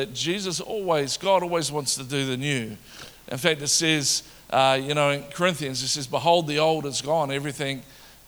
that Jesus always, God always wants to do the new. In fact, it says, uh, you know, in Corinthians, it says, Behold, the old is gone, everything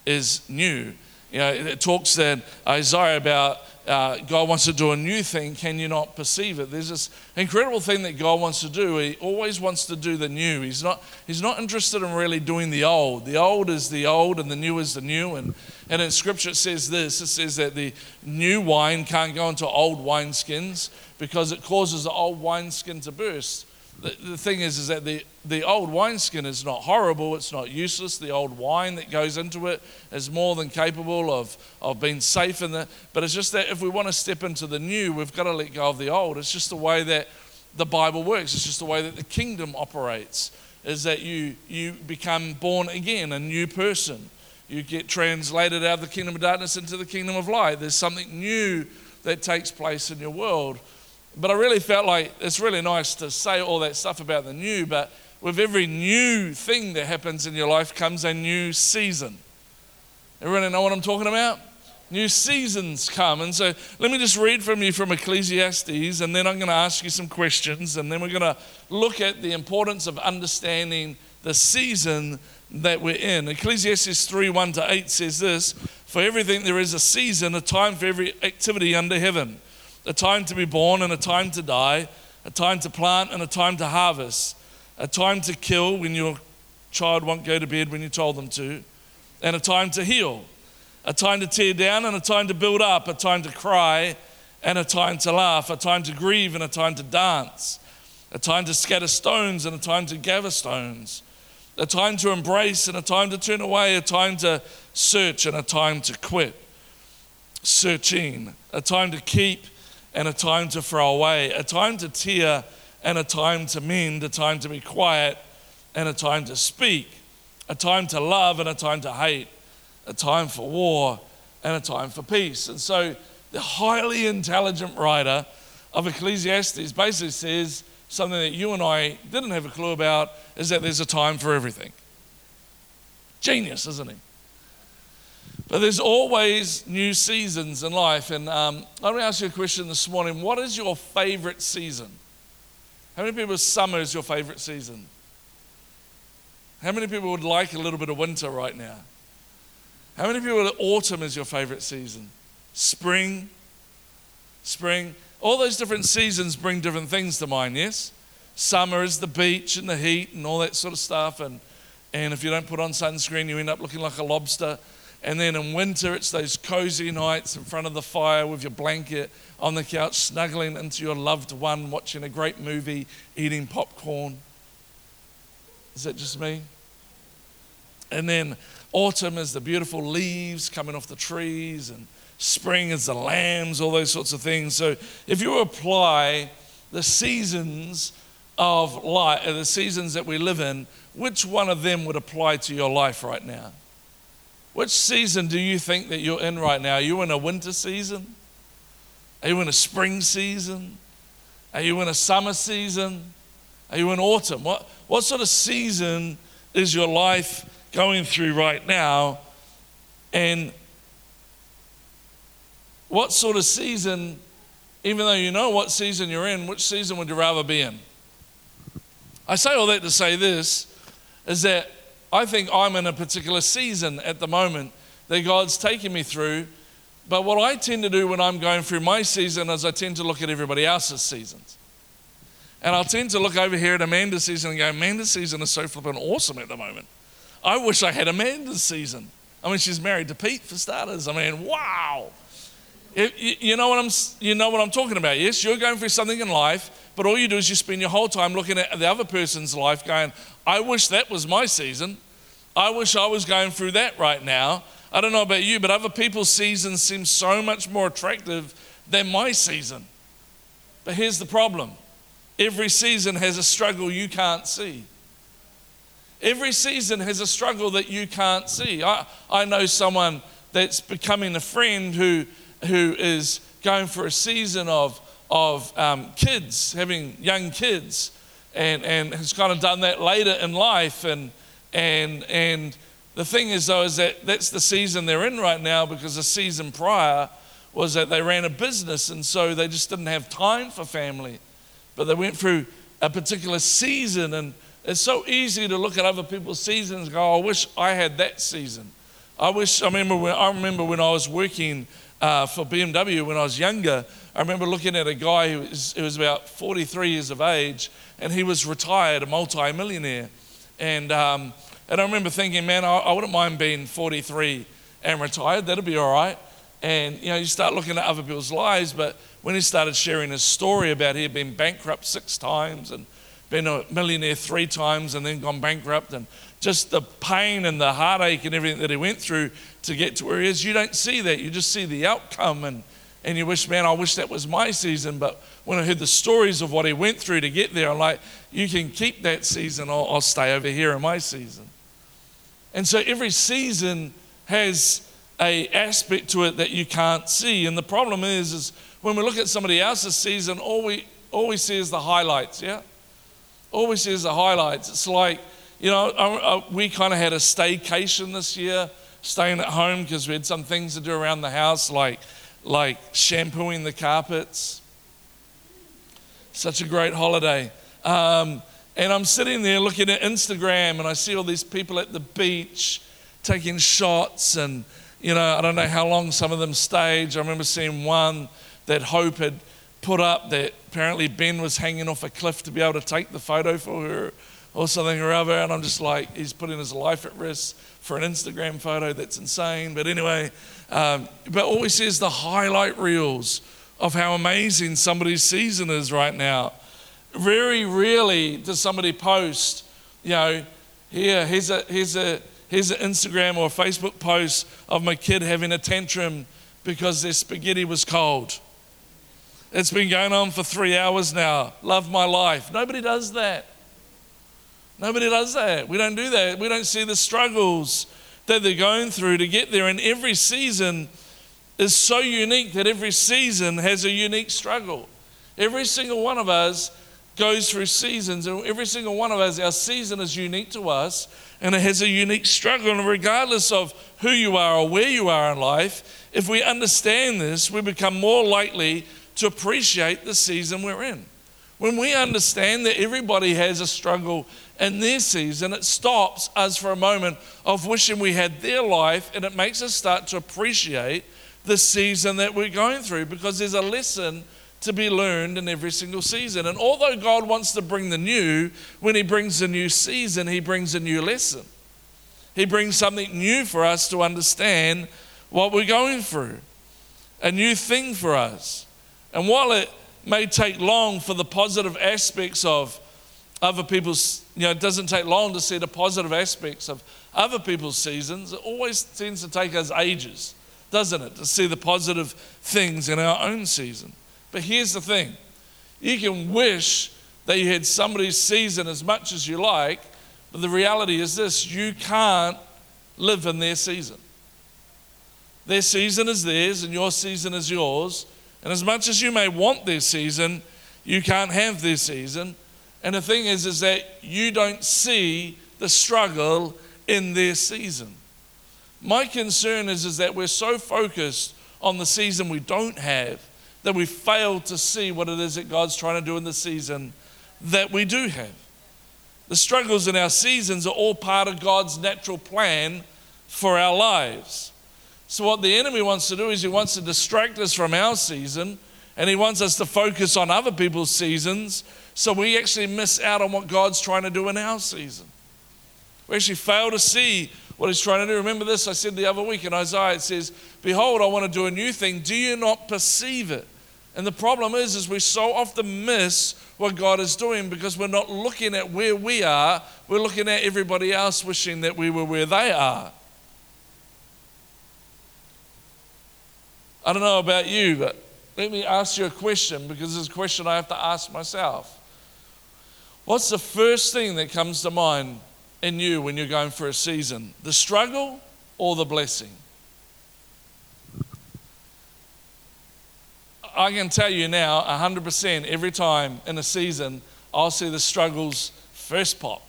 is new. You know, it talks in Isaiah about uh, God wants to do a new thing. Can you not perceive it? There's this incredible thing that God wants to do. He always wants to do the new. He's not, he's not interested in really doing the old. The old is the old and the new is the new. And, and in Scripture it says this it says that the new wine can't go into old wineskins because it causes the old wineskin to burst the, the thing is, is that the, the old wineskin is not horrible, it's not useless. The old wine that goes into it is more than capable of, of being safe in the but it's just that if we want to step into the new, we've got to let go of the old. It's just the way that the Bible works, it's just the way that the kingdom operates, is that you you become born again, a new person. You get translated out of the kingdom of darkness into the kingdom of light. There's something new that takes place in your world. But I really felt like it's really nice to say all that stuff about the new, but with every new thing that happens in your life comes a new season. Everybody know what I'm talking about? New seasons come. And so let me just read from you from Ecclesiastes, and then I'm going to ask you some questions, and then we're going to look at the importance of understanding the season that we're in. Ecclesiastes 3 1 to 8 says this For everything there is a season, a time for every activity under heaven a time to be born and a time to die, a time to plant and a time to harvest, a time to kill when your child won't go to bed when you told them to, and a time to heal, a time to tear down and a time to build up, a time to cry and a time to laugh, a time to grieve and a time to dance, a time to scatter stones and a time to gather stones, a time to embrace and a time to turn away, a time to search and a time to quit. Searching, a time to keep and a time to throw away, a time to tear and a time to mend, a time to be quiet and a time to speak, a time to love and a time to hate, a time for war and a time for peace. And so the highly intelligent writer of Ecclesiastes basically says something that you and I didn't have a clue about is that there's a time for everything. Genius, isn't he? But there's always new seasons in life. And um, going to ask you a question this morning. What is your favorite season? How many people, summer is your favorite season? How many people would like a little bit of winter right now? How many people, autumn is your favorite season? Spring? Spring? All those different seasons bring different things to mind, yes? Summer is the beach and the heat and all that sort of stuff. And, and if you don't put on sunscreen, you end up looking like a lobster. And then in winter, it's those cozy nights in front of the fire with your blanket on the couch, snuggling into your loved one, watching a great movie, eating popcorn. Is that just me? And then autumn is the beautiful leaves coming off the trees, and spring is the lambs, all those sorts of things. So if you apply the seasons of life, uh, the seasons that we live in, which one of them would apply to your life right now? Which season do you think that you're in right now? Are you in a winter season? Are you in a spring season? Are you in a summer season? Are you in autumn? What, what sort of season is your life going through right now? And what sort of season, even though you know what season you're in, which season would you rather be in? I say all that to say this is that I think I'm in a particular season at the moment that God's taking me through. But what I tend to do when I'm going through my season is I tend to look at everybody else's seasons. And I'll tend to look over here at Amanda's season and go, Amanda's season is so flippin' awesome at the moment. I wish I had Amanda's season. I mean, she's married to Pete for starters. I mean, wow. You, know what I'm, you know what I'm talking about, yes? You're going through something in life, but all you do is you spend your whole time looking at the other person's life going, I wish that was my season. I wish I was going through that right now. I don't know about you, but other people's seasons seem so much more attractive than my season. But here's the problem every season has a struggle you can't see. Every season has a struggle that you can't see. I, I know someone that's becoming a friend who, who is going for a season of, of um, kids, having young kids, and, and has kind of done that later in life. And, and, and the thing is, though, is that that's the season they're in right now because the season prior was that they ran a business and so they just didn't have time for family. But they went through a particular season and it's so easy to look at other people's seasons and go, I wish I had that season. I wish, I remember when I, remember when I was working uh, for BMW when I was younger, I remember looking at a guy who was, who was about 43 years of age and he was retired, a multi-millionaire. And, um, and I remember thinking, man, I, I wouldn't mind being 43 and retired, that'd be all right. And you know, you start looking at other people's lives, but when he started sharing his story about he had been bankrupt six times and been a millionaire three times and then gone bankrupt and just the pain and the heartache and everything that he went through to get to where he is, you don't see that. You just see the outcome and, and you wish, man, I wish that was my season. But when I heard the stories of what he went through to get there, I'm like, you can keep that season, I'll, I'll stay over here in my season. And so every season has a aspect to it that you can't see. And the problem is, is when we look at somebody else's season, all we all we see is the highlights. Yeah, all we see is the highlights. It's like you know, uh, uh, we kind of had a staycation this year, staying at home because we had some things to do around the house, like like shampooing the carpets. Such a great holiday. Um, and I'm sitting there looking at Instagram, and I see all these people at the beach taking shots and you know, I don't know how long some of them staged. I remember seeing one that Hope had put up that apparently Ben was hanging off a cliff to be able to take the photo for her or something or other. And I'm just like, he's putting his life at risk for an Instagram photo. That's insane. But anyway, um, but all we see is the highlight reels of how amazing somebody's season is right now. Very rarely does somebody post, you know, here, here's a, here's a, here's an Instagram or a Facebook post of my kid having a tantrum because their spaghetti was cold. It's been going on for three hours now. Love my life. Nobody does that. Nobody does that. We don't do that. We don't see the struggles that they're going through to get there. In every season is so unique that every season has a unique struggle. Every single one of us goes through seasons, and every single one of us, our season is unique to us, and it has a unique struggle. And regardless of who you are or where you are in life, if we understand this, we become more likely to appreciate the season we're in. When we understand that everybody has a struggle in their season, it stops us for a moment of wishing we had their life, and it makes us start to appreciate the season that we're going through because there's a lesson to be learned in every single season. And although God wants to bring the new, when He brings a new season, He brings a new lesson. He brings something new for us to understand what we're going through, a new thing for us. And while it may take long for the positive aspects of other people's, you know, it doesn't take long to see the positive aspects of other people's seasons, it always tends to take us ages, doesn't it, to see the positive things in our own season. But here's the thing you can wish that you had somebody's season as much as you like, but the reality is this you can't live in their season. Their season is theirs, and your season is yours. And as much as you may want their season, you can't have their season. And the thing is, is that you don't see the struggle in their season. My concern is, is that we're so focused on the season we don't have that we fail to see what it is that God's trying to do in the season that we do have. The struggles in our seasons are all part of God's natural plan for our lives. So, what the enemy wants to do is he wants to distract us from our season and he wants us to focus on other people's seasons so we actually miss out on what God's trying to do in our season. We actually fail to see what he's trying to do. Remember this, I said the other week in Isaiah, it says, Behold, I want to do a new thing. Do you not perceive it? And the problem is, is we so often miss what God is doing because we're not looking at where we are. We're looking at everybody else wishing that we were where they are. I don't know about you, but let me ask you a question because it's a question I have to ask myself. What's the first thing that comes to mind in you when you're going for a season? The struggle or the blessing? I can tell you now, 100% every time in a season, I'll see the struggles first pop.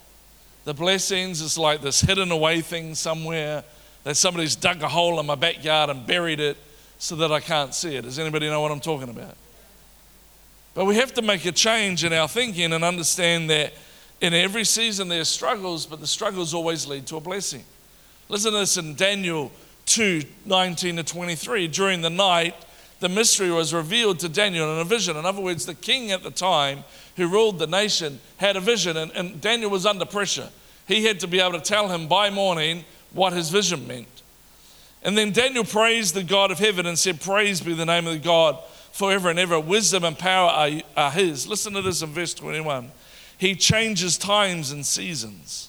The blessings is like this hidden away thing somewhere that somebody's dug a hole in my backyard and buried it so that I can't see it. Does anybody know what I'm talking about? But we have to make a change in our thinking and understand that in every season there's struggles, but the struggles always lead to a blessing. Listen to this in Daniel 2 19 to 23. During the night, the mystery was revealed to Daniel in a vision. In other words, the king at the time who ruled the nation had a vision, and, and Daniel was under pressure. He had to be able to tell him by morning what his vision meant. And then Daniel praised the God of heaven and said, Praise be the name of the God forever and ever. Wisdom and power are, are his. Listen to this in verse 21. He changes times and seasons.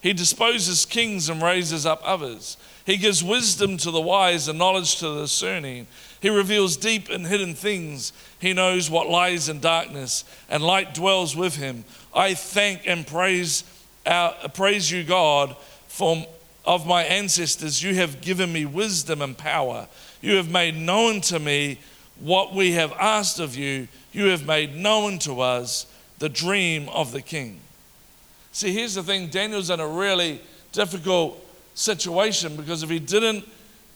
He disposes kings and raises up others. He gives wisdom to the wise and knowledge to the discerning. He reveals deep and hidden things. He knows what lies in darkness, and light dwells with him. I thank and praise, our, praise you, God, for of my ancestors. You have given me wisdom and power. You have made known to me what we have asked of you. You have made known to us the dream of the king. See, here's the thing Daniel's in a really difficult situation because if he didn't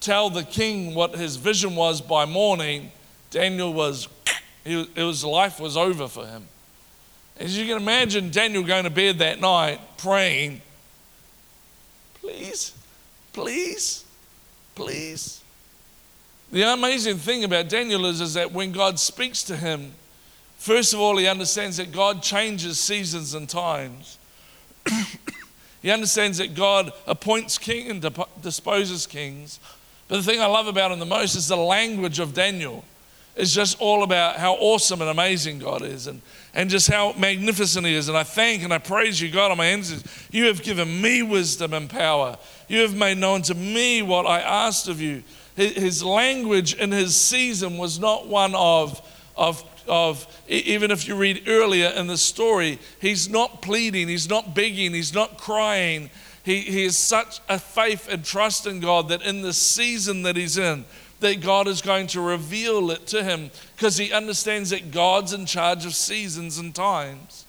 tell the king what his vision was by morning, Daniel was, his life was over for him. As you can imagine, Daniel going to bed that night praying, please, please, please. The amazing thing about Daniel is, is that when God speaks to him, first of all, he understands that God changes seasons and times. he understands that God appoints king and disposes kings. But the thing I love about him the most is the language of Daniel. It's just all about how awesome and amazing God is and, and just how magnificent He is. And I thank and I praise you, God, on my hands. You have given me wisdom and power. You have made known to me what I asked of you. His language in his season was not one of, of of, even if you read earlier in the story, he's not pleading, he's not begging, he's not crying. He, he has such a faith and trust in God that in the season that he's in, that God is going to reveal it to him because he understands that God's in charge of seasons and times.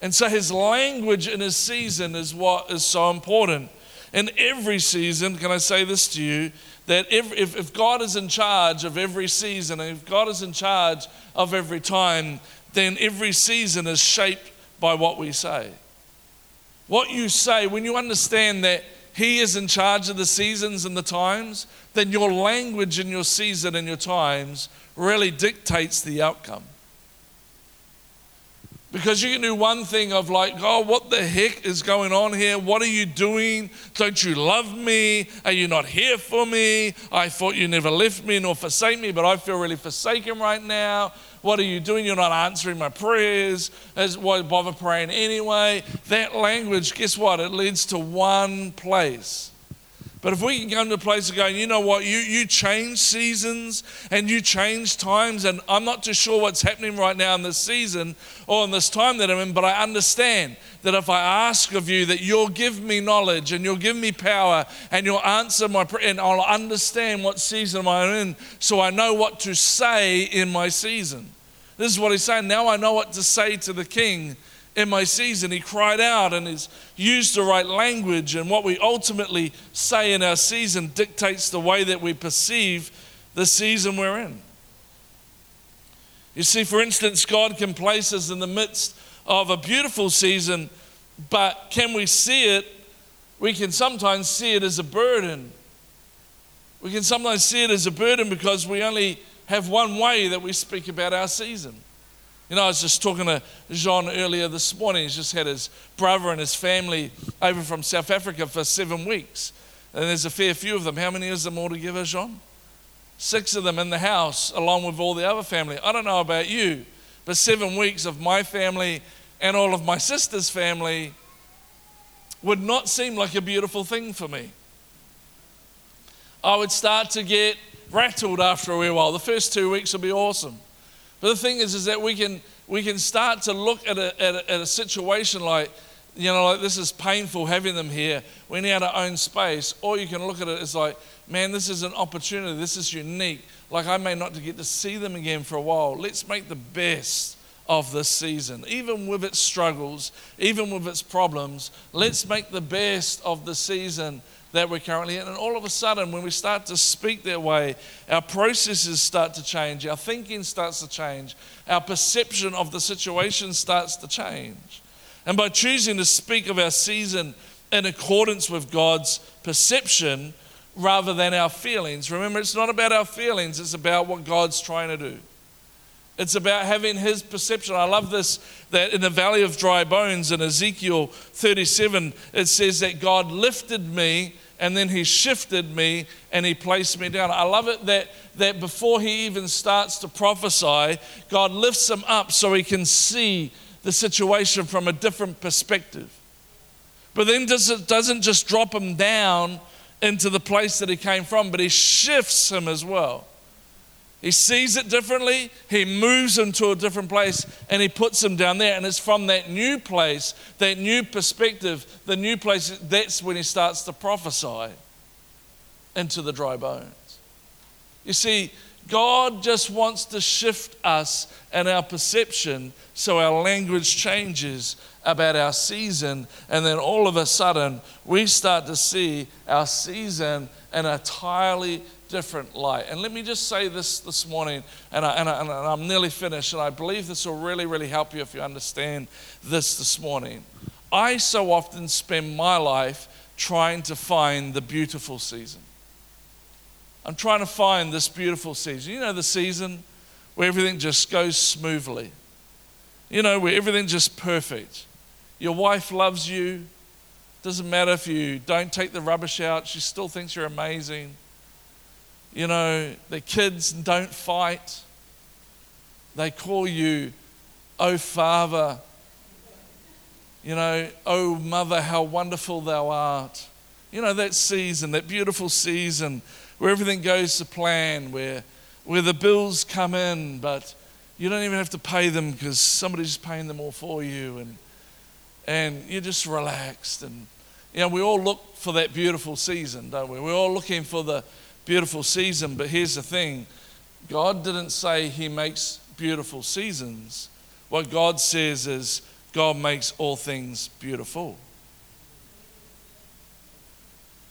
And so his language in his season is what is so important. In every season, can I say this to you? That if, if, if, God is in charge of every season, and if God is in charge of every time, then every season is shaped by what we say. What you say, when you understand that He is in charge of the seasons and the times, then your language in your season and your times really dictates the outcome. Because you can do one thing of like, oh, what the heck is going on here? What are you doing? Don't you love me? Are you not here for me? I thought you never left me nor forsake me, but I feel really forsaken right now. What are you doing? You're not answering my prayers. As why bother praying anyway? That language, guess what? It leads to one place but if we can come to a place of going, you know what, you, you change seasons and you change times, and I'm not too sure what's happening right now in this season or in this time that I'm in, but I understand that if I ask of you that you'll give me knowledge and you'll give me power and you'll answer my prayer, and I'll understand what season I'm in so I know what to say in my season. This is what he's saying. Now I know what to say to the king in my season. He cried out and he's used the right language, and what we ultimately say in our season dictates the way that we perceive the season we're in. You see, for instance, God can place us in the midst of a beautiful season, but can we see it? We can sometimes see it as a burden. We can sometimes see it as a burden because we only have one way that we speak about our season. You know, I was just talking to Jean earlier this morning. He's just had his brother and his family over from South Africa for seven weeks. And there's a fair few of them. How many is them altogether, Jean? Six of them in the house, along with all the other family. I don't know about you, but seven weeks of my family and all of my sister's family would not seem like a beautiful thing for me. I would start to get rattled after a wee while. The first two weeks would be awesome. But the thing is, is that we can, we can start to look at a, at a, at a situation like, you know, like this is painful having them here. We need our own space. Or you can look at it as like, man, this is an opportunity. This is unique. Like I may not get to see them again for a while. Let's make the best of this season, even with its struggles, even with its problems. Let's make the best of the season that we're currently in. And all of a sudden, when we start to speak that way, our processes start to change, our thinking starts to change, our perception of the situation starts to change. And by choosing to speak of our season in accordance with God's perception rather than our feelings, remember, it's not about our feelings, it's about what God's trying to do. It's about having his perception. I love this that in the valley of dry bones in Ezekiel 37, it says that God lifted me and then he shifted me and he placed me down. I love it that, that before he even starts to prophesy, God lifts him up so he can see the situation from a different perspective. But then does it doesn't just drop him down into the place that he came from, but he shifts him as well. He sees it differently, he moves him to a different place, and he puts him down there. And it's from that new place, that new perspective, the new place, that's when he starts to prophesy into the dry bones. You see, God just wants to shift us and our perception so our language changes about our season, and then all of a sudden we start to see our season in a entirely different light. And let me just say this this morning, and, I, I'm nearly finished, and I believe this will really, really help you if you understand this this morning. I so often spend my life trying to find the beautiful season. I'm trying to find this beautiful season. You know, the season where everything just goes smoothly, you know, where everything's just perfect. Your wife loves you. Doesn't matter if you don't take the rubbish out, she still thinks you're amazing. You know, the kids don't fight. They call you, oh, Father. You know, oh, Mother, how wonderful thou art. You know, that season, that beautiful season where everything goes to plan, where, where the bills come in, but you don't even have to pay them because somebody's paying them all for you. And, and you're just relaxed. And, you know, we all look for that beautiful season, don't we? We're all looking for the beautiful season. But here's the thing God didn't say He makes beautiful seasons. What God says is God makes all things beautiful.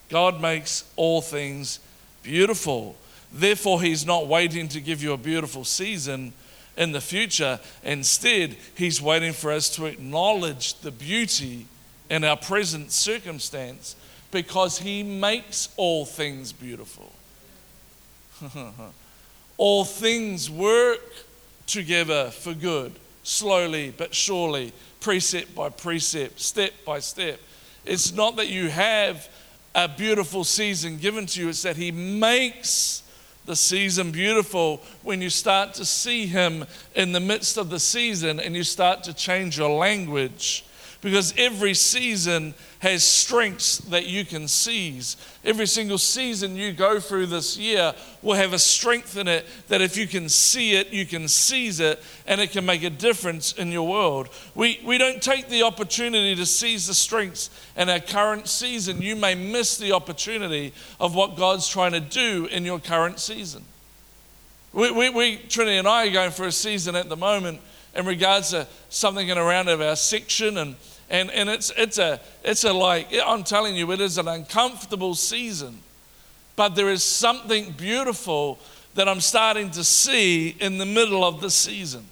God makes all things beautiful. Therefore, He's not waiting to give you a beautiful season in the future. Instead, He's waiting for us to acknowledge the beauty in our present circumstance because He makes all things beautiful. All things work together for good, slowly but surely, precept by precept, step by step. It's not that you have a beautiful season given to you, it's that He makes the season beautiful when you start to see Him in the midst of the season and you start to change your language because every season has strengths that you can seize. Every single season you go through this year will have a strength in it that if you can see it, you can seize it, and it can make a difference in your world. We, we don't take the opportunity to seize the strengths in our current season. You may miss the opportunity of what God's trying to do in your current season. We, we, we Trinity and I are going for a season at the moment in regards to something in around of our section and and, and it's, it's, a, it's a like, I'm telling you, it is an uncomfortable season. But there is something beautiful that I'm starting to see in the middle of the season.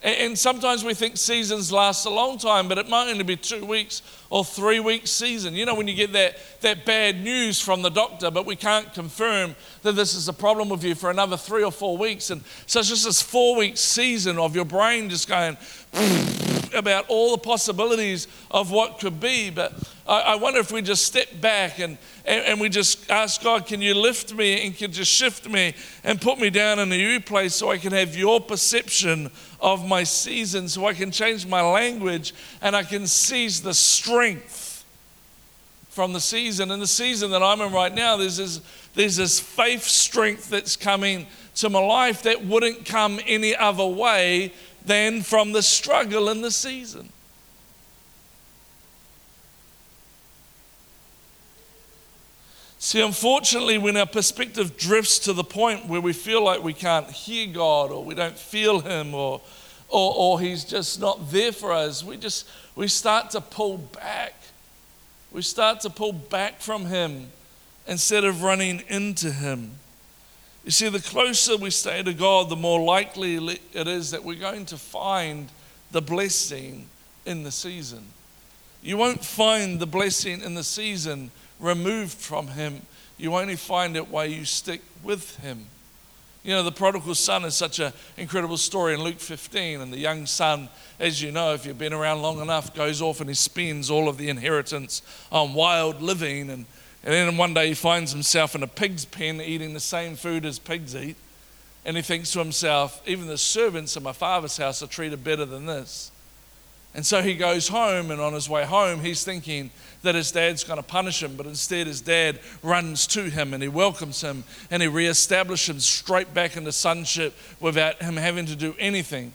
And sometimes we think seasons last a long time, but it might only be two weeks or three weeks season. You know, when you get that, that bad news from the doctor, but we can't confirm that this is a problem with you for another three or four weeks. And so it's just this four week season of your brain just going about all the possibilities of what could be. But I, I wonder if we just step back and, and, and, we just ask God, can you lift me and can just shift me and put me down in a new place so I can have your perception of my season, so I can change my language and I can seize the strength from the season. And the season that I'm in right now, there's this, there's this faith strength that's coming to my life that wouldn't come any other way than from the struggle in the season. See, unfortunately, when our perspective drifts to the point where we feel like we can't hear God or we don't feel Him or, or, or He's just not there for us, we just we start to pull back We start to pull back from Him instead of running into Him. You see, the closer we stay to God, the more likely it is that we're going to find the blessing in the season. You won't find the blessing in the season removed from Him. You only find it while you stick with Him. You know, the prodigal son is such an incredible story in Luke 15. And the young son, as you know, if you've been around long enough, goes off and he spends all of the inheritance on wild living. And, and then one day he finds himself in a pig's pen eating the same food as pigs eat. And he thinks to himself, even the servants in my father's house are treated better than this. And so he goes home, and on his way home, he's thinking that his dad's going to punish him, but instead, his dad runs to him and he welcomes him and he reestablishes him straight back into sonship without him having to do anything.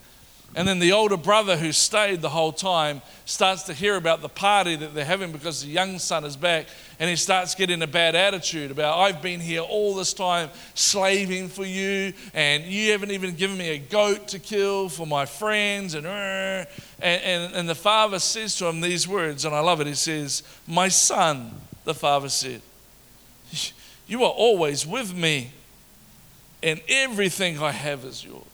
And then the older brother who stayed the whole time starts to hear about the party that they're having because the young son is back. And he starts getting a bad attitude about, I've been here all this time slaving for you, and you haven't even given me a goat to kill for my friends. And, uh, and, and, and the father says to him these words, and I love it. He says, My son, the father said, You are always with me, and everything I have is yours.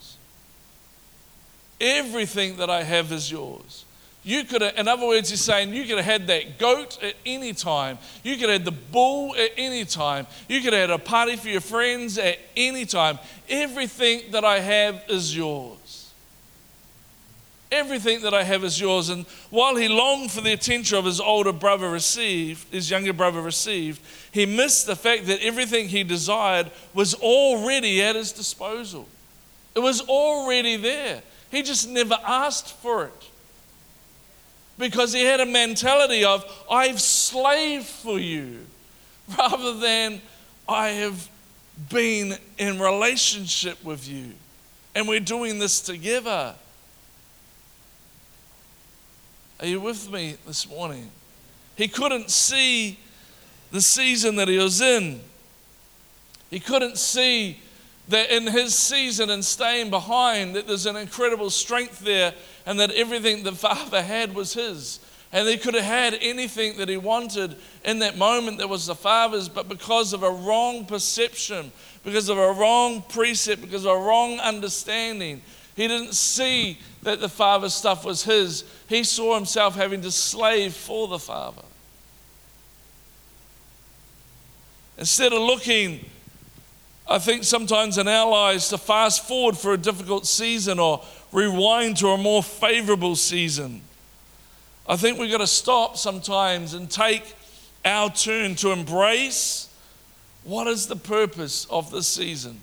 Everything that I have is yours. You could have, in other words, he's saying you could have had that goat at any time. You could have had the bull at any time. You could have had a party for your friends at any time. Everything that I have is yours. Everything that I have is yours. And while he longed for the attention of his older brother received, his younger brother received, he missed the fact that everything he desired was already at his disposal. It was already there. He just never asked for it. Because he had a mentality of, I've slaved for you, rather than I have been in relationship with you. And we're doing this together. Are you with me this morning? He couldn't see the season that he was in. He couldn't see that in his season and staying behind, that there's an incredible strength there, and that everything the Father had was his. And he could have had anything that he wanted in that moment that was the Father's, but because of a wrong perception, because of a wrong precept, because of a wrong understanding, he didn't see that the Father's stuff was his. He saw himself having to slave for the Father. Instead of looking I think sometimes in our lives to fast forward for a difficult season or rewind to a more favorable season. I think we've got to stop sometimes and take our turn to embrace what is the purpose of this season.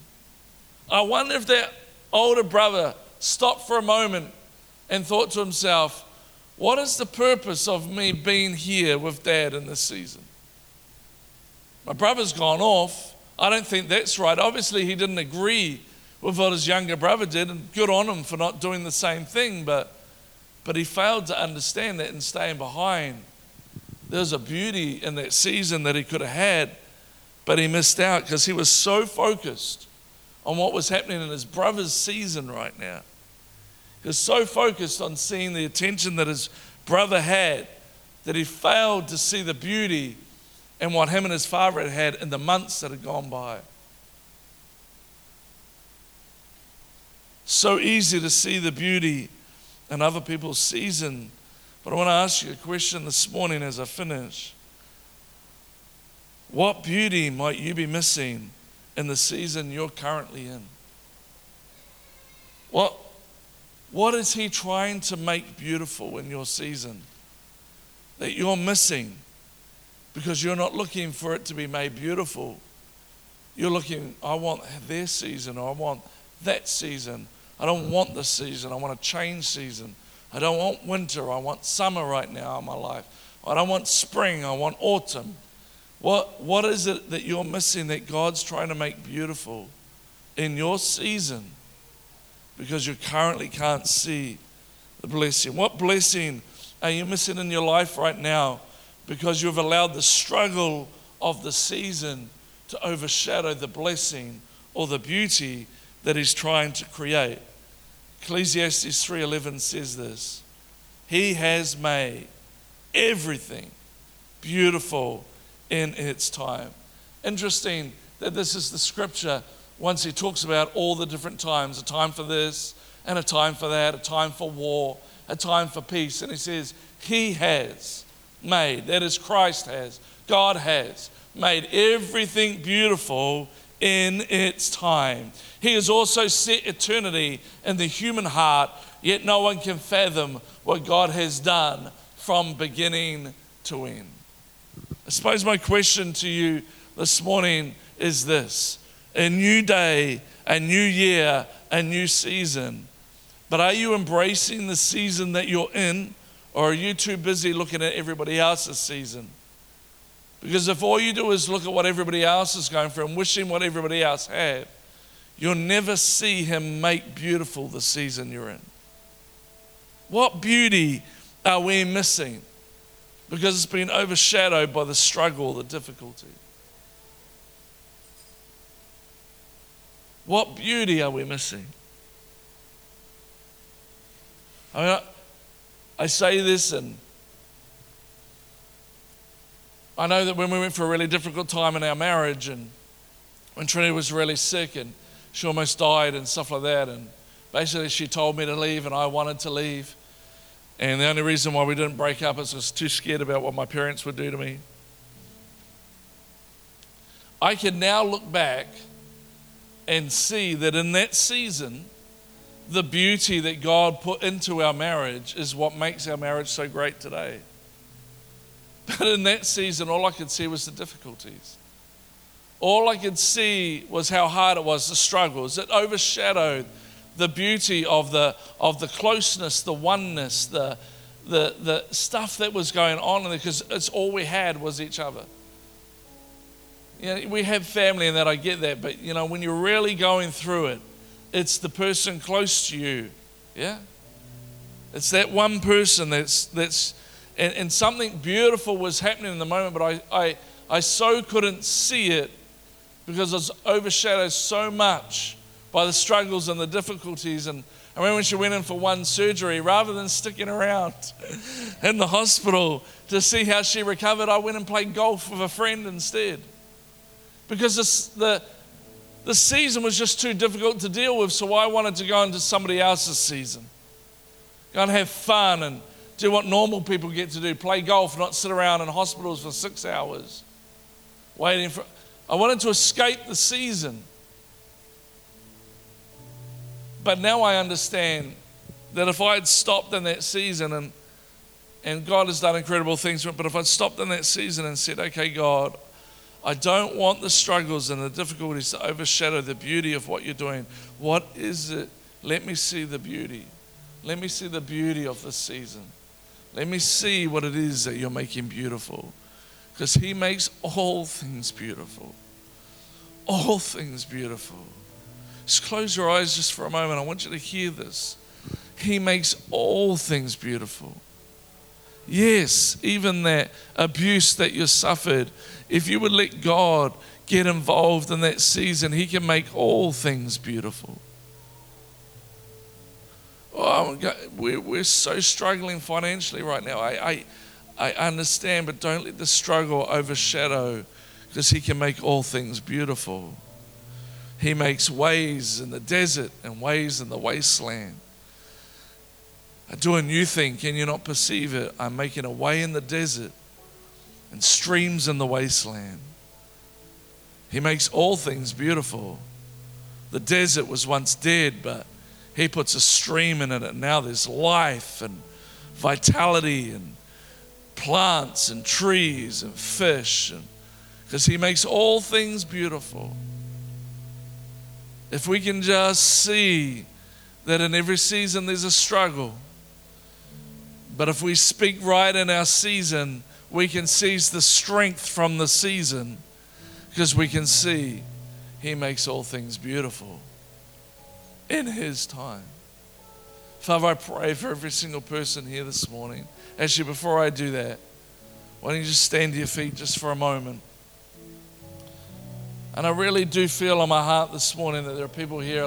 I wonder if that older brother stopped for a moment and thought to himself, what is the purpose of me being here with dad in this season? My brother's gone off. I don't think that's right. Obviously, he didn't agree with what his younger brother did, and good on him for not doing the same thing, but, but he failed to understand that and staying behind. There's a beauty in that season that he could have had, but he missed out because he was so focused on what was happening in his brother's season right now. He was so focused on seeing the attention that his brother had that he failed to see the beauty and what him and his father had had in the months that had gone by. So easy to see the beauty in other people's season. But I want to ask you a question this morning as I finish. What beauty might you be missing in the season you're currently in? What, what is He trying to make beautiful in your season that you're missing? Because you're not looking for it to be made beautiful. You're looking, I want their season, or I want that season. I don't want this season. I want to change season. I don't want winter. I want summer right now in my life. I don't want spring. I want autumn. What, what is it that you're missing that God's trying to make beautiful in your season because you currently can't see the blessing? What blessing are you missing in your life right now because you've allowed the struggle of the season to overshadow the blessing or the beauty that he's trying to create. Ecclesiastes 3:11 says this. He has made everything beautiful in its time. Interesting that this is the scripture once he talks about all the different times a time for this, and a time for that, a time for war, a time for peace. And he says, He has made, that is, Christ has, God has made everything beautiful in its time. He has also set eternity in the human heart, yet no one can fathom what God has done from beginning to end. I suppose my question to you this morning is this a new day, a new year, a new season. But are you embracing the season that you're in, or are you too busy looking at everybody else's season? Because if all you do is look at what everybody else is going through and wishing what everybody else had, you'll never see Him make beautiful the season you're in. What beauty are we missing? Because it's been overshadowed by the struggle, the difficulty. What beauty are we missing? I, mean, I say this, and I know that when we went for a really difficult time in our marriage, and when Trinity was really sick, and she almost died, and stuff like that, and basically she told me to leave, and I wanted to leave. And the only reason why we didn't break up is I was too scared about what my parents would do to me. I can now look back and see that in that season, the beauty that God put into our marriage is what makes our marriage so great today. But in that season, all I could see was the difficulties. All I could see was how hard it was, the struggles. It overshadowed the beauty of the, of the closeness, the oneness, the, the, the stuff that was going on, because it's all we had was each other. You know, we have family and that, I get that, but you know, when you're really going through it, it's the person close to you. Yeah? It's that one person that's, that's and, and something beautiful was happening in the moment, but I, I, I so couldn't see it because it was overshadowed so much by the struggles and the difficulties. And I remember when she went in for one surgery, rather than sticking around in the hospital to see how she recovered, I went and played golf with a friend instead. Because this, the, the season was just too difficult to deal with, so I wanted to go into somebody else's season. Go and have fun and do what normal people get to do play golf, not sit around in hospitals for six hours waiting for. I wanted to escape the season. But now I understand that if I had stopped in that season and and God has done incredible things, for it, but if I'd stopped in that season and said, okay, God, I don't want the struggles and the difficulties to overshadow the beauty of what you're doing. What is it? Let me see the beauty. Let me see the beauty of this season. Let me see what it is that you're making beautiful. Because He makes all things beautiful. All things beautiful. Just close your eyes just for a moment. I want you to hear this. He makes all things beautiful. Yes, even that abuse that you suffered, if you would let God get involved in that season, He can make all things beautiful. Oh, we're, we're so struggling financially right now. I, I, I understand, but don't let the struggle overshadow because He can make all things beautiful. He makes ways in the desert and ways in the wasteland. I do a new thing. Can you not perceive it? I'm making a way in the desert and streams in the wasteland. He makes all things beautiful. The desert was once dead, but He puts a stream in it, and now there's life and vitality and plants and trees and fish. Because He makes all things beautiful. If we can just see that in every season there's a struggle, but if we speak right in our season, we can seize the strength from the season because we can see He makes all things beautiful in His time. Father, I pray for every single person here this morning. Actually, before I do that, why don't you just stand to your feet just for a moment? And I really do feel on my heart this morning that there are people here